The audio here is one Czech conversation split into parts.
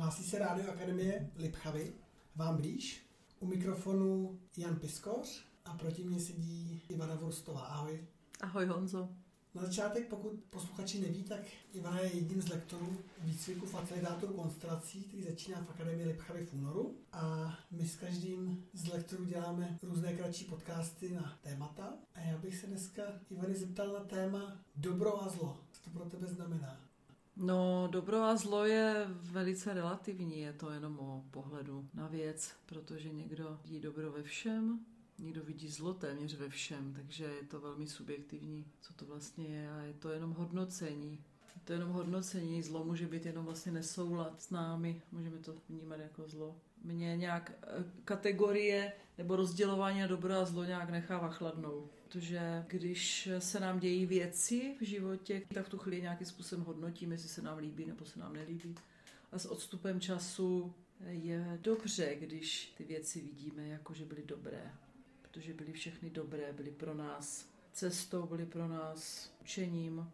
Hlásí se Rádio Akademie Lipchavy, vám blíž. U mikrofonu Jan Piskoř a proti mě sedí Ivana Vorstová. Ahoj. Ahoj Honzo. Na začátek, pokud posluchači neví, tak Ivana je jedním z lektorů výcviku facilitátorů konstelací, který začíná v Akademii Lipchavy v únoru. A my s každým z lektorů děláme různé kratší podcasty na témata. A já bych se dneska Ivany zeptal na téma dobro a zlo. Co to pro tebe znamená? No, dobro a zlo je velice relativní, je to jenom o pohledu na věc, protože někdo vidí dobro ve všem, někdo vidí zlo téměř ve všem, takže je to velmi subjektivní, co to vlastně je a je to jenom hodnocení. Je to jenom hodnocení, zlo může být jenom vlastně nesoulad s námi, můžeme to vnímat jako zlo. Mě nějak eh, kategorie nebo rozdělování na dobro a zlo nějak nechává chladnou. Protože když se nám dějí věci v životě, tak v tu chvíli nějakým způsobem hodnotíme, jestli se nám líbí nebo se nám nelíbí. A s odstupem času je dobře, když ty věci vidíme jako, že byly dobré. Protože byly všechny dobré, byly pro nás cestou, byly pro nás učením.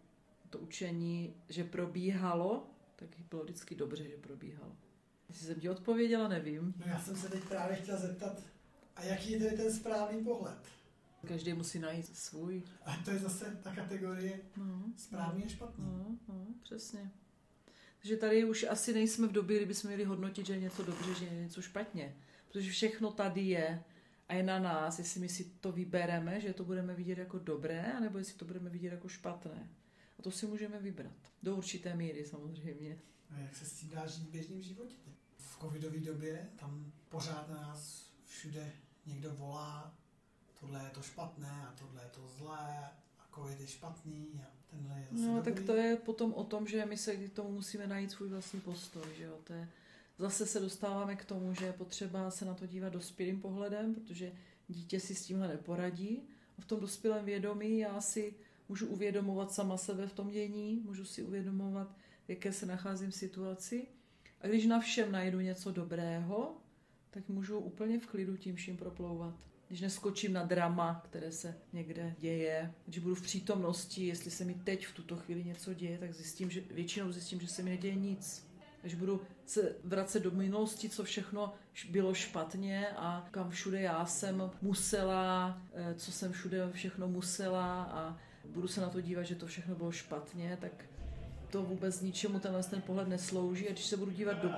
To učení, že probíhalo, tak bylo vždycky dobře, že probíhalo. Jestli jsem ti odpověděla, nevím. No já jsem se teď právě chtěla zeptat, a jaký je tedy ten správný pohled? Každý musí najít svůj. A to je zase ta kategorie no, správný a špatný. No, no, přesně. Takže tady už asi nejsme v době, kdy bychom měli hodnotit, že je něco dobře, že je něco špatně. Protože všechno tady je a je na nás, jestli my si to vybereme, že to budeme vidět jako dobré, anebo jestli to budeme vidět jako špatné. A to si můžeme vybrat. Do určité míry samozřejmě. A jak se s tím dá žít v běžném životě? V covidové době tam pořád na nás všude někdo volá, tohle je to špatné a tohle je to zlé a covid je špatný a tenhle je zase No, dobrý. tak to je potom o tom, že my se k tomu musíme najít svůj vlastní postoj, že jo, to je, zase se dostáváme k tomu, že je potřeba se na to dívat dospělým pohledem, protože dítě si s tímhle neporadí. A v tom dospělém vědomí já si můžu uvědomovat sama sebe v tom dění, můžu si uvědomovat, v jaké se nacházím v situaci. A když na všem najdu něco dobrého, tak můžu úplně v klidu tím vším proplouvat. Když neskočím na drama, které se někde děje, když budu v přítomnosti, jestli se mi teď v tuto chvíli něco děje, tak zjistím, že většinou zjistím, že se mi neděje nic. Když budu se vracet do minulosti, co všechno bylo špatně a kam všude já jsem musela, eh, co jsem všude všechno musela a budu se na to dívat, že to všechno bylo špatně, tak to vůbec ničemu tenhle ten pohled neslouží. A když se budu dívat do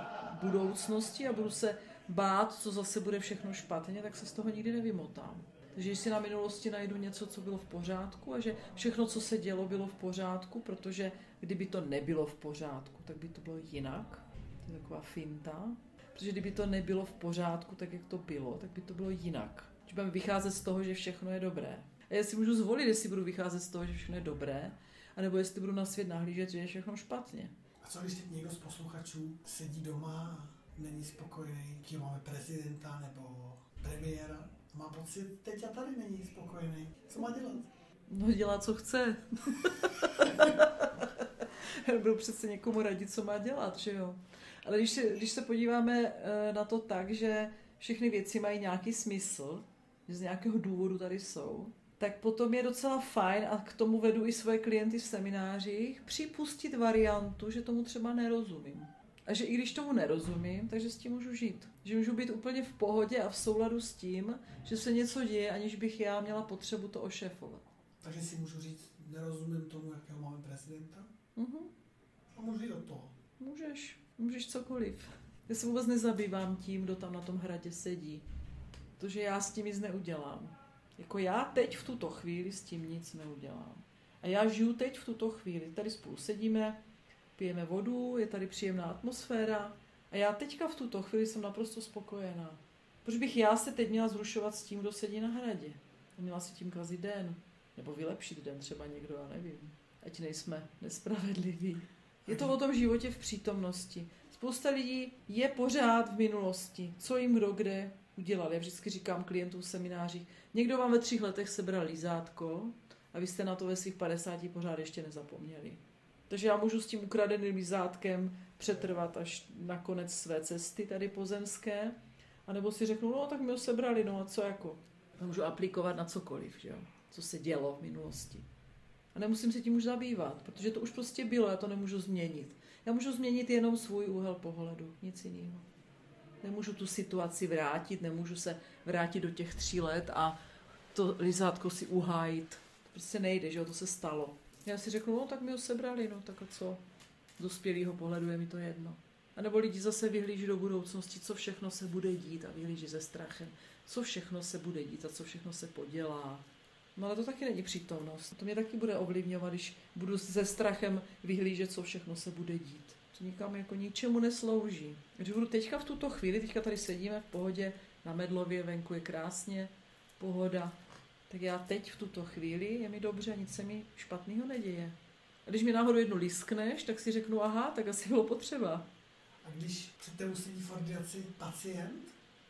budoucnosti a budu se bát, co zase bude všechno špatně, tak se z toho nikdy nevymotám. Takže když si na minulosti najdu něco, co bylo v pořádku a že všechno, co se dělo, bylo v pořádku, protože kdyby to nebylo v pořádku, tak by to bylo jinak. To je taková finta. Protože kdyby to nebylo v pořádku, tak jak to bylo, tak by to bylo jinak. Že budeme vycházet z toho, že všechno je dobré. A já si můžu zvolit, jestli budu vycházet z toho, že všechno je dobré, anebo jestli budu na svět nahlížet, že je všechno špatně. A co když teď někdo z posluchačů sedí doma a není spokojený, že máme prezidenta nebo premiéra, má pocit, teď a tady není spokojený. Co má dělat? No dělá, co chce. Budu přece někomu radit, co má dělat, že jo. Ale když se, když se podíváme eh, na to tak, že všechny věci mají nějaký smysl, že z nějakého důvodu tady jsou, tak potom je docela fajn, a k tomu vedu i svoje klienty v seminářích, připustit variantu, že tomu třeba nerozumím. A že i když tomu nerozumím, takže s tím můžu žít. Že můžu být úplně v pohodě a v souladu s tím, že se něco děje, aniž bych já měla potřebu to ošefovat. Takže si můžu říct, nerozumím tomu, jakého máme prezidenta? Mhm. A můžu jít od toho. Můžeš, můžeš cokoliv. Já se vůbec nezabývám tím, kdo tam na tom hradě sedí. Protože já s tím nic neudělám. Jako já teď v tuto chvíli s tím nic neudělám. A já žiju teď v tuto chvíli. Tady spolu sedíme, pijeme vodu, je tady příjemná atmosféra a já teďka v tuto chvíli jsem naprosto spokojená. Proč bych já se teď měla zrušovat s tím, kdo sedí na hradě? A měla si tím kazit den. Nebo vylepšit den třeba někdo, já nevím. Ať nejsme nespravedliví. Je to o tom životě v přítomnosti. Spousta lidí je pořád v minulosti. Co jim kdo kde udělal. Já vždycky říkám klientům v seminářích, někdo vám ve třích letech sebral lízátko a vy jste na to ve svých 50 pořád ještě nezapomněli. Takže já můžu s tím ukradeným lízátkem přetrvat až na konec své cesty tady pozemské, anebo si řeknu, no tak mi ho sebrali, no a co jako. A můžu aplikovat na cokoliv, že jo? co se dělo v minulosti. A nemusím se tím už zabývat, protože to už prostě bylo, já to nemůžu změnit. Já můžu změnit jenom svůj úhel pohledu, nic jiného. Nemůžu tu situaci vrátit, nemůžu se vrátit do těch tří let a to lizátko si uhájit. Prostě nejde, že jo, to se stalo. Já si řeknu, no tak mi ho sebrali, no tak a co? Z dospělého pohledu je mi to jedno. A nebo lidi zase vyhlíží do budoucnosti, co všechno se bude dít a vyhlíží ze strachem, co všechno se bude dít a co všechno se podělá. No ale to taky není přítomnost. To mě taky bude ovlivňovat, když budu se strachem vyhlížet, co všechno se bude dít. To nikam jako ničemu neslouží. Když budu teďka v tuto chvíli, teďka tady sedíme v pohodě na Medlově, venku je krásně, pohoda, tak já teď v tuto chvíli je mi dobře, nic se mi špatného neděje. A když mi náhodou jednu liskneš, tak si řeknu, aha, tak asi bylo potřeba. A když před tebou sedí v ordinaci pacient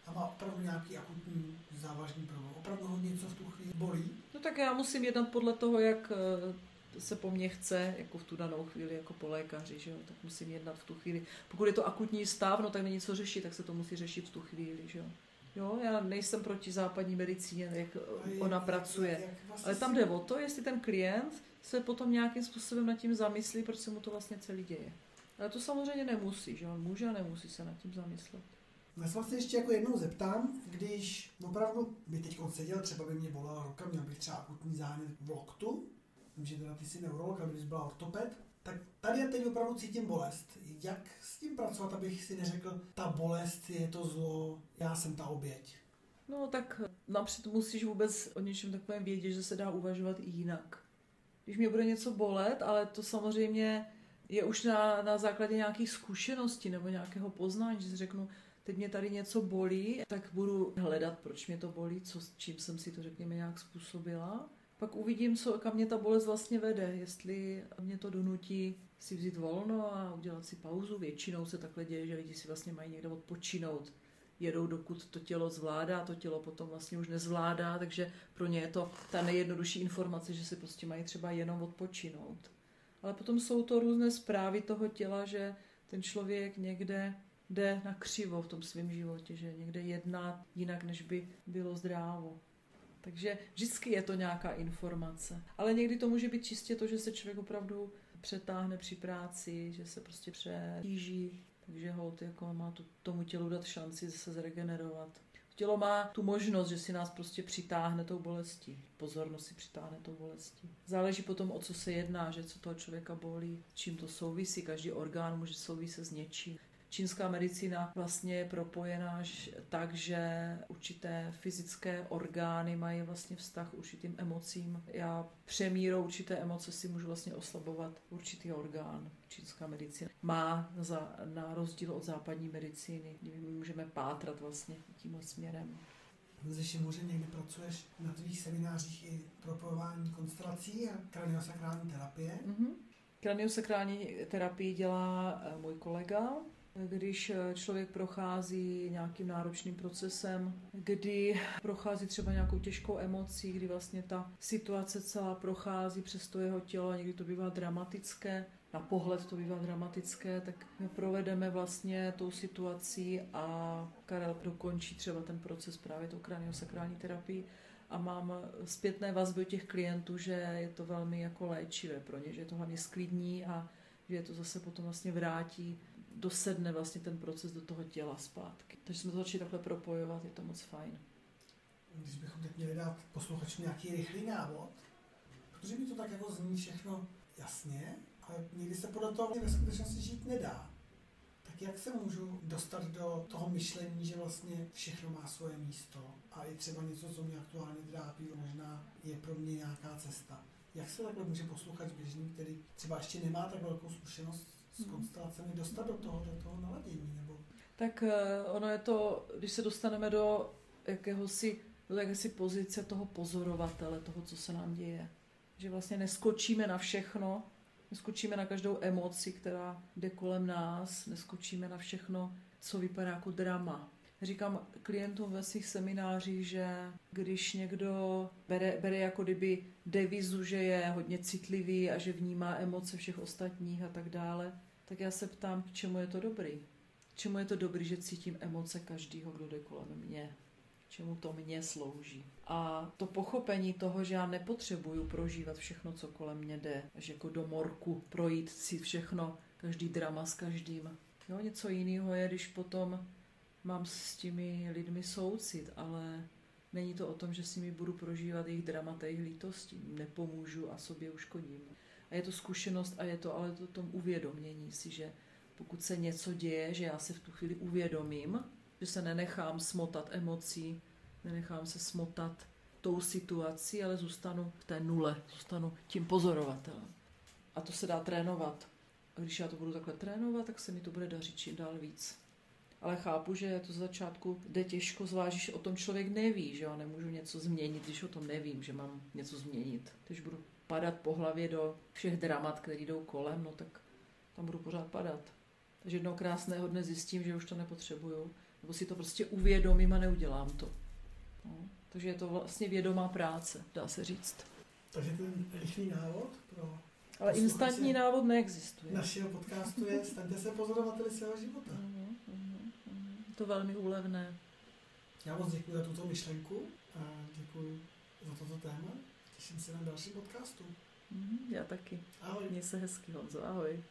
a má opravdu nějaký akutní závažný problém, opravdu ho něco v tu chvíli bolí, No tak já musím jednat podle toho, jak eh, se po mně chce, jako v tu danou chvíli, jako po lékaři, že jo? tak musím jednat v tu chvíli. Pokud je to akutní stav, no tak není co řešit, tak se to musí řešit v tu chvíli, že jo. Jo, já nejsem proti západní medicíně, jak ona pracuje. vlastně Ale tam jde o to, jestli ten klient se potom nějakým způsobem nad tím zamyslí, proč se mu to vlastně celý děje. Ale to samozřejmě nemusí, že on může a nemusí se nad tím zamyslet. Já se vlastně ještě jako jednou zeptám, když opravdu by teď seděl, třeba by mě bolela ruka, měl bych třeba akutní zánět v loktu, vím, že teda ty jsi neurolog, když byla ortoped, tak tady já teď opravdu cítím bolest. Jak s tím pracovat, abych si neřekl, ta bolest je to zlo, já jsem ta oběť. No tak napřed musíš vůbec o něčem takovém vědět, že se dá uvažovat i jinak. Když mě bude něco bolet, ale to samozřejmě je už na, na základě nějakých zkušeností nebo nějakého poznání, že si řeknu, teď mě tady něco bolí, tak budu hledat, proč mě to bolí, co, čím jsem si to, řekněme, nějak způsobila. Pak uvidím, co, kam mě ta bolest vlastně vede, jestli mě to donutí si vzít volno a udělat si pauzu. Většinou se takhle děje, že lidi si vlastně mají někde odpočinout jedou, dokud to tělo zvládá, to tělo potom vlastně už nezvládá, takže pro ně je to ta nejjednodušší informace, že si prostě mají třeba jenom odpočinout. Ale potom jsou to různé zprávy toho těla, že ten člověk někde jde na křivo v tom svém životě, že někde jedná jinak, než by bylo zdrávo. Takže vždycky je to nějaká informace. Ale někdy to může být čistě to, že se člověk opravdu přetáhne při práci, že se prostě přetíží, takže hold jako má tu, tomu tělu dát šanci se zregenerovat. Tělo má tu možnost, že si nás prostě přitáhne tou bolestí. Pozornost si přitáhne tou bolestí. Záleží potom, o co se jedná, že co toho člověka bolí, čím to souvisí. Každý orgán může souviset s něčím. Čínská medicína vlastně je propojená tak, že určité fyzické orgány mají vlastně vztah k určitým emocím. Já přemírou určité emoce si můžu vlastně oslabovat určitý orgán. Čínská medicína má za, na rozdíl od západní medicíny, kdy my můžeme pátrat vlastně tímhle směrem. Ze Šimuře někdy pracuješ na tvých seminářích i propojování konstelací a kraniosakrální terapie. Mm-hmm. Kraniosakrální terapii dělá eh, můj kolega, když eh, člověk prochází nějakým náročným procesem, kdy prochází třeba nějakou těžkou emocí, kdy vlastně ta situace celá prochází přes to jeho tělo někdy to bývá dramatické, na pohled to bývá dramatické, tak my provedeme vlastně tou situací a Karel dokončí třeba ten proces právě tou kraniosakrální terapii. A mám zpětné vazby od těch klientů, že je to velmi jako léčivé pro ně, že je to hlavně sklidní a že je to zase potom vlastně vrátí, dosedne vlastně ten proces do toho těla zpátky. Takže jsme to začali takhle propojovat, je to moc fajn. Když bychom teď měli dát posluchačům nějaký rychlý návod, protože mi to tak jako zní všechno jasně, ale někdy se podle toho ve skutečnosti žít nedá. Tak jak se můžu dostat do toho myšlení, že vlastně všechno má svoje místo a i třeba něco, co mě aktuálně trápí, možná je pro mě nějaká cesta. Jak se takhle může posluchač běžný, který třeba ještě nemá tak velkou zkušenost s konstelacemi, dostat do toho, do toho naladění? Nebo Tak eh, ono je to, když se dostaneme do jakéhosi, do jakési pozice toho pozorovatele, toho, co se nám děje. Že vlastně neskočíme na všechno, neskočíme na každou emoci, která jde kolem nás, neskočíme na všechno, co vypadá jako drama. Říkám klientům ve svých seminářích, že když někdo bere, bere jako kdyby devizu, že je hodně citlivý a že vnímá emoce všech ostatních a tak dále, tak já se ptám, k čemu je to dobrý. K čemu je to dobrý, že cítím emoce každého, kdo jde kolem mě. K čemu to mně slouží. A to pochopení toho, že já nepotřebuju prožívat všechno, co kolem mě jde, že jako do morku projít si všechno každý drama s každým. Jo, něco jiného je, když potom mám s těmi lidmi soucit, ale není to o tom, že si mi budu prožívat jejich dramata, jejich lítosti. Nepomůžu a sobě uškodím. A je to zkušenost a je to ale to tom uvědomění si, že pokud se něco děje, že já se v tu chvíli uvědomím, že se nenechám smotat emocí, nenechám se smotat tou situací, ale zůstanu v té nule, zůstanu tím pozorovatelem. A to se dá trénovat. A když já to budu takhle trénovat, tak se mi to bude dařit čím dál víc. Ale chápu, že to z začátku jde těžko, zvlášť, že o tom člověk neví, že já nemůžu něco změnit, když o tom nevím, že mám něco změnit. Když budu padat po hlavě do všech dramat, které jdou kolem, no tak tam budu pořád padat. Takže jednoho krásného dne zjistím, že už to nepotřebuju, nebo si to prostě uvědomím a neudělám to. No, takže je to vlastně vědomá práce, dá se říct. Takže ten rychlý návod pro ale instantní návod neexistuje. Našeho podcastu je staňte se pozorovateli svého života. Uh-huh, uh-huh, uh-huh. To velmi úlevné. Já moc děkuji za tuto myšlenku a děkuji za toto téma. Těším se na další podcastu. Uh-huh, já taky. Ahoj. Měj se hezky, Honzo. Ahoj.